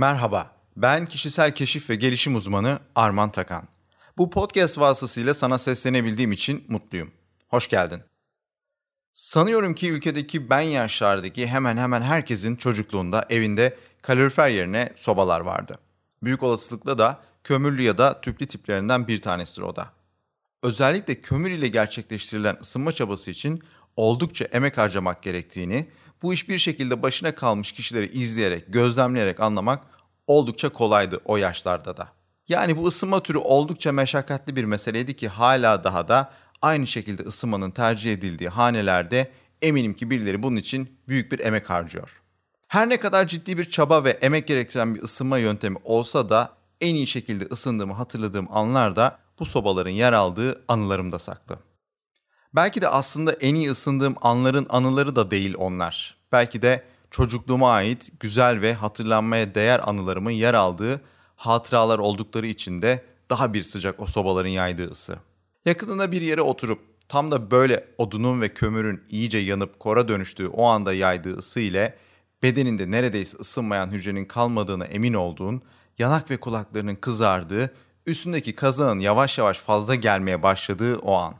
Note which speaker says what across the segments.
Speaker 1: Merhaba, ben kişisel keşif ve gelişim uzmanı Arman Takan. Bu podcast vasıtasıyla sana seslenebildiğim için mutluyum. Hoş geldin. Sanıyorum ki ülkedeki ben yaşlardaki hemen hemen herkesin çocukluğunda evinde kalorifer yerine sobalar vardı. Büyük olasılıkla da kömürlü ya da tüplü tiplerinden bir tanesidir o da. Özellikle kömür ile gerçekleştirilen ısınma çabası için oldukça emek harcamak gerektiğini, bu iş bir şekilde başına kalmış kişileri izleyerek, gözlemleyerek anlamak oldukça kolaydı o yaşlarda da. Yani bu ısınma türü oldukça meşakkatli bir meseleydi ki hala daha da aynı şekilde ısınmanın tercih edildiği hanelerde eminim ki birileri bunun için büyük bir emek harcıyor. Her ne kadar ciddi bir çaba ve emek gerektiren bir ısınma yöntemi olsa da en iyi şekilde ısındığımı hatırladığım anlarda bu sobaların yer aldığı anılarımda saklı. Belki de aslında en iyi ısındığım anların anıları da değil onlar. Belki de çocukluğuma ait güzel ve hatırlanmaya değer anılarımın yer aldığı hatıralar oldukları için de daha bir sıcak o sobaların yaydığı ısı. Yakınında bir yere oturup tam da böyle odunun ve kömürün iyice yanıp kora dönüştüğü o anda yaydığı ısı ile bedeninde neredeyse ısınmayan hücrenin kalmadığına emin olduğun, yanak ve kulaklarının kızardığı, üstündeki kazağın yavaş yavaş fazla gelmeye başladığı o an.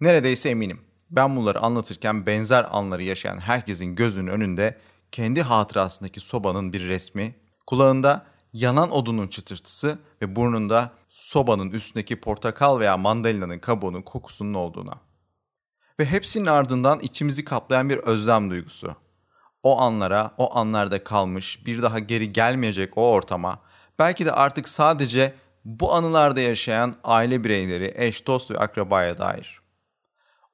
Speaker 1: Neredeyse eminim. Ben bunları anlatırken benzer anları yaşayan herkesin gözünün önünde kendi hatırasındaki sobanın bir resmi, kulağında yanan odunun çıtırtısı ve burnunda sobanın üstündeki portakal veya mandalinanın kabuğunun kokusunun olduğuna. Ve hepsinin ardından içimizi kaplayan bir özlem duygusu. O anlara, o anlarda kalmış, bir daha geri gelmeyecek o ortama, belki de artık sadece bu anılarda yaşayan aile bireyleri, eş, dost ve akrabaya dair.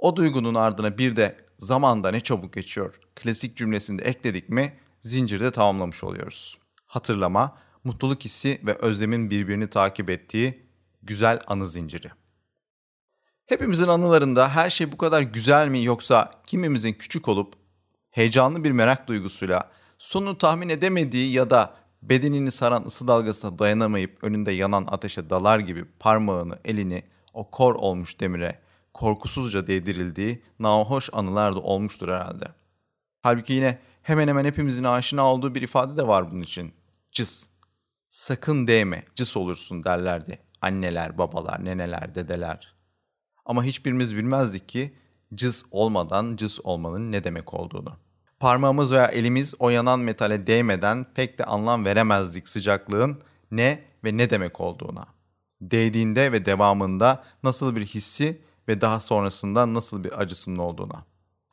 Speaker 1: O duygunun ardına bir de zamanda ne çabuk geçiyor klasik cümlesinde ekledik mi zincirde tamamlamış oluyoruz. Hatırlama, mutluluk hissi ve özlemin birbirini takip ettiği güzel anı zinciri. Hepimizin anılarında her şey bu kadar güzel mi yoksa kimimizin küçük olup heyecanlı bir merak duygusuyla sonunu tahmin edemediği ya da bedenini saran ısı dalgasına dayanamayıp önünde yanan ateşe dalar gibi parmağını, elini o kor olmuş demire korkusuzca değdirildiği nahoş anılar da olmuştur herhalde. Halbuki yine hemen hemen hepimizin aşina olduğu bir ifade de var bunun için. Cız. Sakın değme, cız olursun derlerdi. Anneler, babalar, neneler, dedeler. Ama hiçbirimiz bilmezdik ki cız olmadan cız olmanın ne demek olduğunu. Parmağımız veya elimiz o yanan metale değmeden pek de anlam veremezdik sıcaklığın ne ve ne demek olduğuna. Değdiğinde ve devamında nasıl bir hissi ve daha sonrasında nasıl bir acısının olduğuna.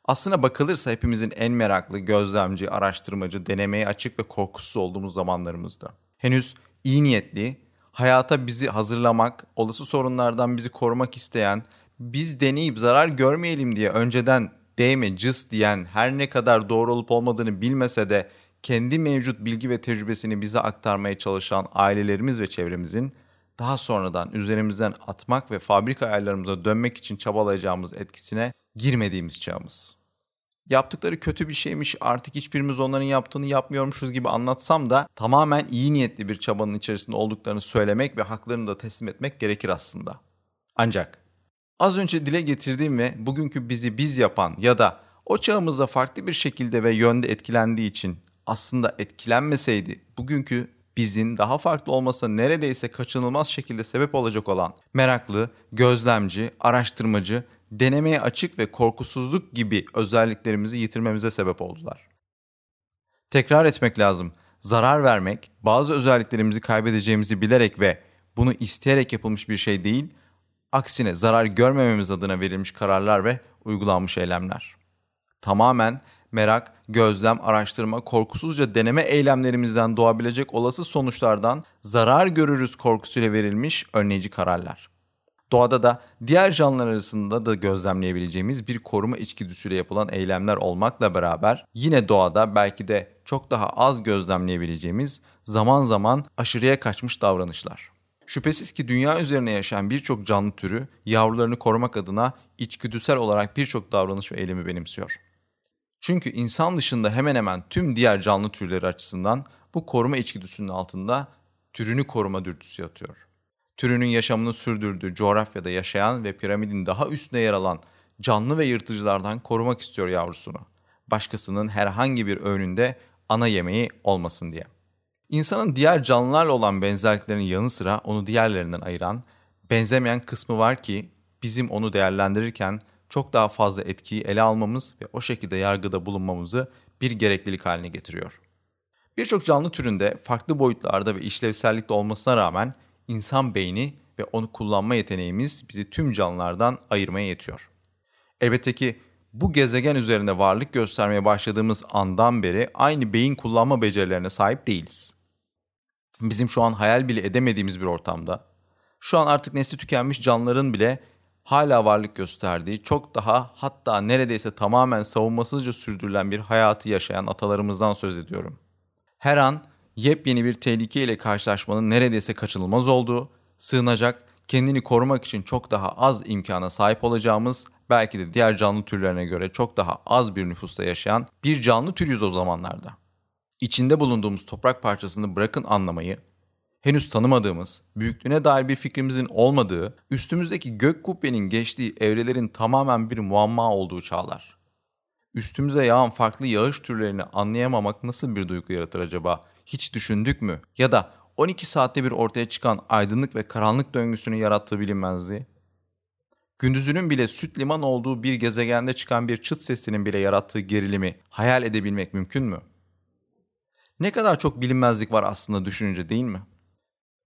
Speaker 1: Aslına bakılırsa hepimizin en meraklı, gözlemci, araştırmacı, denemeye açık ve korkusuz olduğumuz zamanlarımızda. Henüz iyi niyetli, hayata bizi hazırlamak, olası sorunlardan bizi korumak isteyen, biz deneyip zarar görmeyelim diye önceden değme cız diyen her ne kadar doğru olup olmadığını bilmese de kendi mevcut bilgi ve tecrübesini bize aktarmaya çalışan ailelerimiz ve çevremizin daha sonradan üzerimizden atmak ve fabrika ayarlarımıza dönmek için çabalayacağımız etkisine girmediğimiz çağımız. Yaptıkları kötü bir şeymiş artık hiçbirimiz onların yaptığını yapmıyormuşuz gibi anlatsam da tamamen iyi niyetli bir çabanın içerisinde olduklarını söylemek ve haklarını da teslim etmek gerekir aslında. Ancak az önce dile getirdiğim ve bugünkü bizi biz yapan ya da o çağımızda farklı bir şekilde ve yönde etkilendiği için aslında etkilenmeseydi bugünkü bizin daha farklı olmasına neredeyse kaçınılmaz şekilde sebep olacak olan meraklı, gözlemci, araştırmacı, denemeye açık ve korkusuzluk gibi özelliklerimizi yitirmemize sebep oldular. Tekrar etmek lazım. Zarar vermek, bazı özelliklerimizi kaybedeceğimizi bilerek ve bunu isteyerek yapılmış bir şey değil, aksine zarar görmememiz adına verilmiş kararlar ve uygulanmış eylemler. Tamamen merak, gözlem, araştırma, korkusuzca deneme eylemlerimizden doğabilecek olası sonuçlardan zarar görürüz korkusuyla verilmiş önleyici kararlar. Doğada da diğer canlılar arasında da gözlemleyebileceğimiz bir koruma içgüdüsüyle yapılan eylemler olmakla beraber yine doğada belki de çok daha az gözlemleyebileceğimiz zaman zaman aşırıya kaçmış davranışlar. Şüphesiz ki dünya üzerine yaşayan birçok canlı türü yavrularını korumak adına içgüdüsel olarak birçok davranış ve eylemi benimsiyor. Çünkü insan dışında hemen hemen tüm diğer canlı türleri açısından bu koruma içgüdüsünün altında türünü koruma dürtüsü yatıyor. Türünün yaşamını sürdürdüğü coğrafyada yaşayan ve piramidin daha üstünde yer alan canlı ve yırtıcılardan korumak istiyor yavrusunu. Başkasının herhangi bir öğününde ana yemeği olmasın diye. İnsanın diğer canlılarla olan benzerliklerinin yanı sıra onu diğerlerinden ayıran, benzemeyen kısmı var ki bizim onu değerlendirirken çok daha fazla etkiyi ele almamız ve o şekilde yargıda bulunmamızı bir gereklilik haline getiriyor. Birçok canlı türünde farklı boyutlarda ve işlevsellikte olmasına rağmen insan beyni ve onu kullanma yeteneğimiz bizi tüm canlılardan ayırmaya yetiyor. Elbette ki bu gezegen üzerinde varlık göstermeye başladığımız andan beri aynı beyin kullanma becerilerine sahip değiliz. Bizim şu an hayal bile edemediğimiz bir ortamda, şu an artık nesli tükenmiş canlıların bile hala varlık gösterdiği, çok daha hatta neredeyse tamamen savunmasızca sürdürülen bir hayatı yaşayan atalarımızdan söz ediyorum. Her an yepyeni bir tehlike ile karşılaşmanın neredeyse kaçınılmaz olduğu, sığınacak, kendini korumak için çok daha az imkana sahip olacağımız, belki de diğer canlı türlerine göre çok daha az bir nüfusta yaşayan bir canlı türüyüz o zamanlarda. İçinde bulunduğumuz toprak parçasını bırakın anlamayı, henüz tanımadığımız, büyüklüğüne dair bir fikrimizin olmadığı, üstümüzdeki gök kubbenin geçtiği evrelerin tamamen bir muamma olduğu çağlar. Üstümüze yağan farklı yağış türlerini anlayamamak nasıl bir duygu yaratır acaba? Hiç düşündük mü? Ya da 12 saatte bir ortaya çıkan aydınlık ve karanlık döngüsünü yarattığı bilinmezliği? Gündüzünün bile süt liman olduğu bir gezegende çıkan bir çıt sesinin bile yarattığı gerilimi hayal edebilmek mümkün mü? Ne kadar çok bilinmezlik var aslında düşününce değil mi?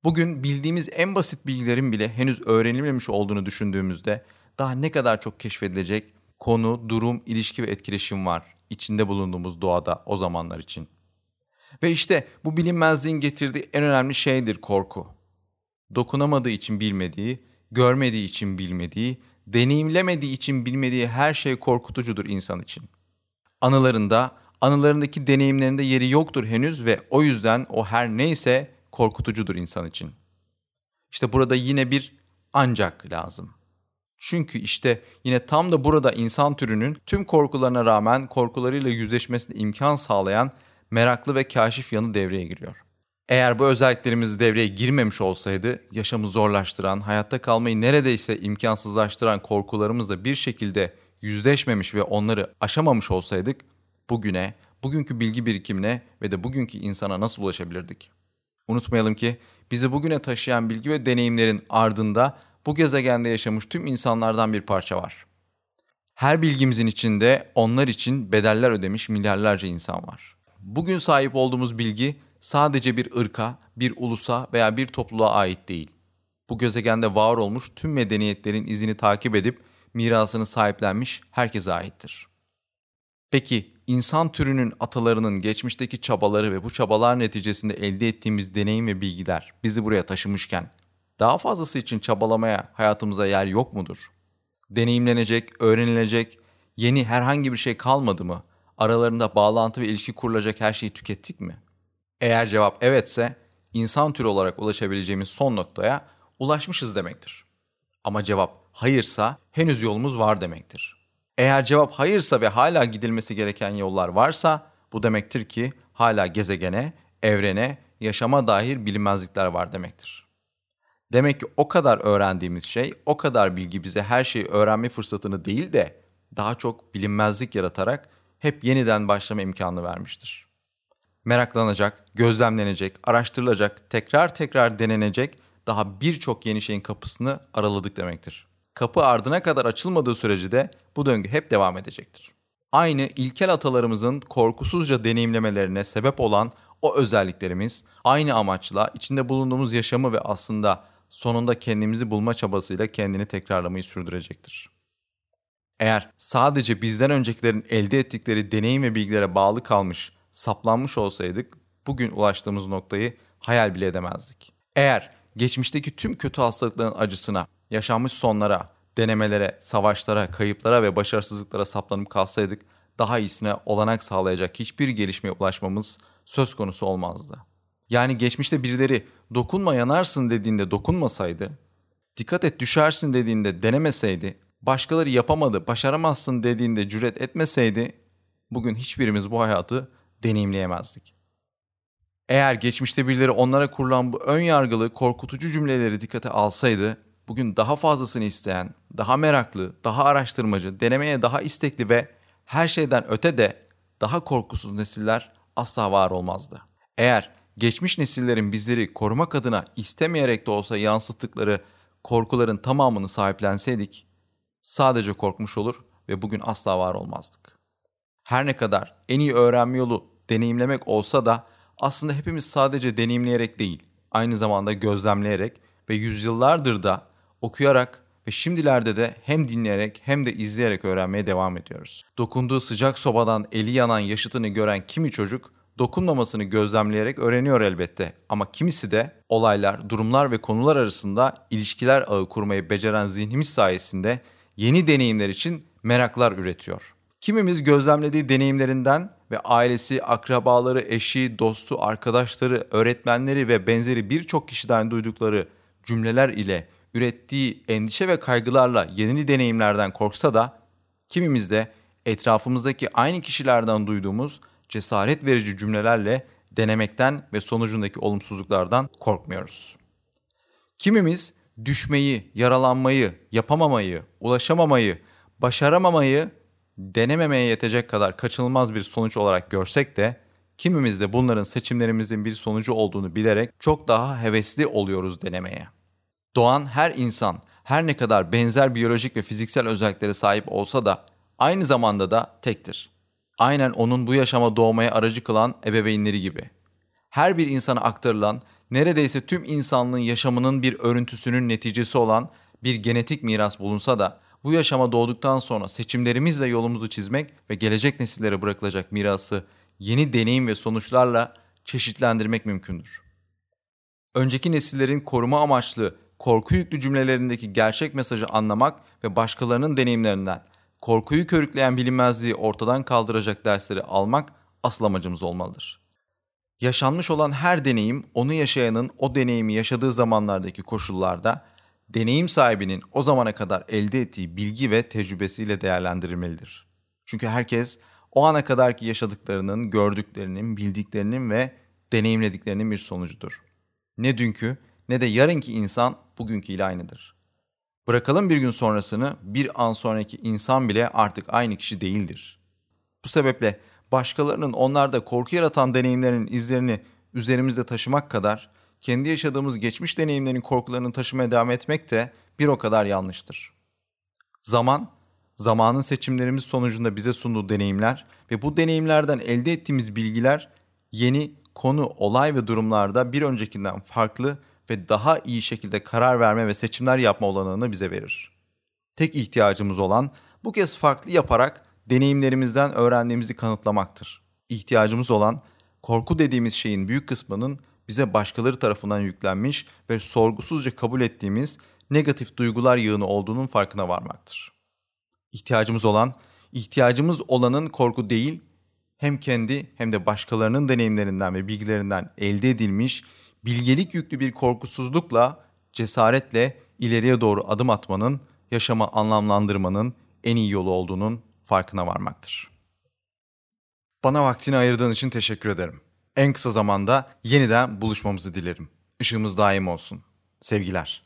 Speaker 1: Bugün bildiğimiz en basit bilgilerin bile henüz öğrenilmemiş olduğunu düşündüğümüzde daha ne kadar çok keşfedilecek konu, durum, ilişki ve etkileşim var içinde bulunduğumuz doğada o zamanlar için. Ve işte bu bilinmezliğin getirdiği en önemli şeydir korku. Dokunamadığı için bilmediği, görmediği için bilmediği, deneyimlemediği için bilmediği her şey korkutucudur insan için. Anılarında, anılarındaki deneyimlerinde yeri yoktur henüz ve o yüzden o her neyse korkutucudur insan için. İşte burada yine bir ancak lazım. Çünkü işte yine tam da burada insan türünün tüm korkularına rağmen korkularıyla yüzleşmesine imkan sağlayan meraklı ve kaşif yanı devreye giriyor. Eğer bu özelliklerimiz devreye girmemiş olsaydı yaşamı zorlaştıran, hayatta kalmayı neredeyse imkansızlaştıran korkularımızla bir şekilde yüzleşmemiş ve onları aşamamış olsaydık bugüne, bugünkü bilgi birikimine ve de bugünkü insana nasıl ulaşabilirdik? Unutmayalım ki bizi bugüne taşıyan bilgi ve deneyimlerin ardında bu gezegende yaşamış tüm insanlardan bir parça var. Her bilgimizin içinde onlar için bedeller ödemiş milyarlarca insan var. Bugün sahip olduğumuz bilgi sadece bir ırka, bir ulusa veya bir topluluğa ait değil. Bu gezegende var olmuş tüm medeniyetlerin izini takip edip mirasını sahiplenmiş herkese aittir. Peki insan türünün atalarının geçmişteki çabaları ve bu çabalar neticesinde elde ettiğimiz deneyim ve bilgiler bizi buraya taşımışken daha fazlası için çabalamaya hayatımıza yer yok mudur? Deneyimlenecek, öğrenilecek yeni herhangi bir şey kalmadı mı? Aralarında bağlantı ve ilişki kurulacak her şeyi tükettik mi? Eğer cevap evetse, insan türü olarak ulaşabileceğimiz son noktaya ulaşmışız demektir. Ama cevap hayırsa henüz yolumuz var demektir. Eğer cevap hayırsa ve hala gidilmesi gereken yollar varsa bu demektir ki hala gezegene, evrene, yaşama dair bilinmezlikler var demektir. Demek ki o kadar öğrendiğimiz şey, o kadar bilgi bize her şeyi öğrenme fırsatını değil de daha çok bilinmezlik yaratarak hep yeniden başlama imkanı vermiştir. Meraklanacak, gözlemlenecek, araştırılacak, tekrar tekrar denenecek daha birçok yeni şeyin kapısını araladık demektir. Kapı ardına kadar açılmadığı sürece de bu döngü hep devam edecektir. Aynı ilkel atalarımızın korkusuzca deneyimlemelerine sebep olan o özelliklerimiz aynı amaçla içinde bulunduğumuz yaşamı ve aslında sonunda kendimizi bulma çabasıyla kendini tekrarlamayı sürdürecektir. Eğer sadece bizden öncekilerin elde ettikleri deneyim ve bilgilere bağlı kalmış, saplanmış olsaydık bugün ulaştığımız noktayı hayal bile edemezdik. Eğer geçmişteki tüm kötü hastalıkların acısına, yaşanmış sonlara, denemelere, savaşlara, kayıplara ve başarısızlıklara saplanıp kalsaydık daha iyisine olanak sağlayacak hiçbir gelişmeye ulaşmamız söz konusu olmazdı. Yani geçmişte birileri dokunma yanarsın dediğinde dokunmasaydı, dikkat et düşersin dediğinde denemeseydi, başkaları yapamadı, başaramazsın dediğinde cüret etmeseydi bugün hiçbirimiz bu hayatı deneyimleyemezdik. Eğer geçmişte birileri onlara kurulan bu ön yargılı, korkutucu cümleleri dikkate alsaydı, bugün daha fazlasını isteyen, daha meraklı, daha araştırmacı, denemeye daha istekli ve her şeyden öte de daha korkusuz nesiller asla var olmazdı. Eğer geçmiş nesillerin bizleri korumak adına istemeyerek de olsa yansıttıkları korkuların tamamını sahiplenseydik sadece korkmuş olur ve bugün asla var olmazdık. Her ne kadar en iyi öğrenme yolu deneyimlemek olsa da aslında hepimiz sadece deneyimleyerek değil, aynı zamanda gözlemleyerek ve yüzyıllardır da okuyarak ve şimdilerde de hem dinleyerek hem de izleyerek öğrenmeye devam ediyoruz. Dokunduğu sıcak sobadan eli yanan yaşıtını gören kimi çocuk dokunmamasını gözlemleyerek öğreniyor elbette. Ama kimisi de olaylar, durumlar ve konular arasında ilişkiler ağı kurmayı beceren zihnimiz sayesinde yeni deneyimler için meraklar üretiyor. Kimimiz gözlemlediği deneyimlerinden ve ailesi, akrabaları, eşi, dostu, arkadaşları, öğretmenleri ve benzeri birçok kişiden duydukları cümleler ile ürettiği endişe ve kaygılarla yeni deneyimlerden korksa da kimimiz de etrafımızdaki aynı kişilerden duyduğumuz cesaret verici cümlelerle denemekten ve sonucundaki olumsuzluklardan korkmuyoruz. Kimimiz düşmeyi, yaralanmayı, yapamamayı, ulaşamamayı, başaramamayı denememeye yetecek kadar kaçınılmaz bir sonuç olarak görsek de kimimiz de bunların seçimlerimizin bir sonucu olduğunu bilerek çok daha hevesli oluyoruz denemeye. Doğan her insan her ne kadar benzer biyolojik ve fiziksel özelliklere sahip olsa da aynı zamanda da tektir. Aynen onun bu yaşama doğmaya aracı kılan ebeveynleri gibi. Her bir insana aktarılan, neredeyse tüm insanlığın yaşamının bir örüntüsünün neticesi olan bir genetik miras bulunsa da bu yaşama doğduktan sonra seçimlerimizle yolumuzu çizmek ve gelecek nesillere bırakılacak mirası yeni deneyim ve sonuçlarla çeşitlendirmek mümkündür. Önceki nesillerin koruma amaçlı korku yüklü cümlelerindeki gerçek mesajı anlamak ve başkalarının deneyimlerinden korkuyu körükleyen bilinmezliği ortadan kaldıracak dersleri almak asıl amacımız olmalıdır. Yaşanmış olan her deneyim onu yaşayanın o deneyimi yaşadığı zamanlardaki koşullarda deneyim sahibinin o zamana kadar elde ettiği bilgi ve tecrübesiyle değerlendirilmelidir. Çünkü herkes o ana kadarki yaşadıklarının, gördüklerinin, bildiklerinin ve deneyimlediklerinin bir sonucudur. Ne dünkü ne de yarınki insan bugünkü ile aynıdır. Bırakalım bir gün sonrasını, bir an sonraki insan bile artık aynı kişi değildir. Bu sebeple başkalarının onlarda korku yaratan deneyimlerinin izlerini üzerimizde taşımak kadar kendi yaşadığımız geçmiş deneyimlerin korkularını taşımaya devam etmek de bir o kadar yanlıştır. Zaman, zamanın seçimlerimiz sonucunda bize sunduğu deneyimler ve bu deneyimlerden elde ettiğimiz bilgiler yeni konu, olay ve durumlarda bir öncekinden farklı ve daha iyi şekilde karar verme ve seçimler yapma olanağını bize verir. Tek ihtiyacımız olan bu kez farklı yaparak deneyimlerimizden öğrendiğimizi kanıtlamaktır. İhtiyacımız olan korku dediğimiz şeyin büyük kısmının bize başkaları tarafından yüklenmiş ve sorgusuzca kabul ettiğimiz negatif duygular yığını olduğunun farkına varmaktır. İhtiyacımız olan, ihtiyacımız olanın korku değil, hem kendi hem de başkalarının deneyimlerinden ve bilgilerinden elde edilmiş bilgelik yüklü bir korkusuzlukla, cesaretle ileriye doğru adım atmanın, yaşama anlamlandırmanın en iyi yolu olduğunun farkına varmaktır. Bana vaktini ayırdığın için teşekkür ederim. En kısa zamanda yeniden buluşmamızı dilerim. Işığımız daim olsun. Sevgiler.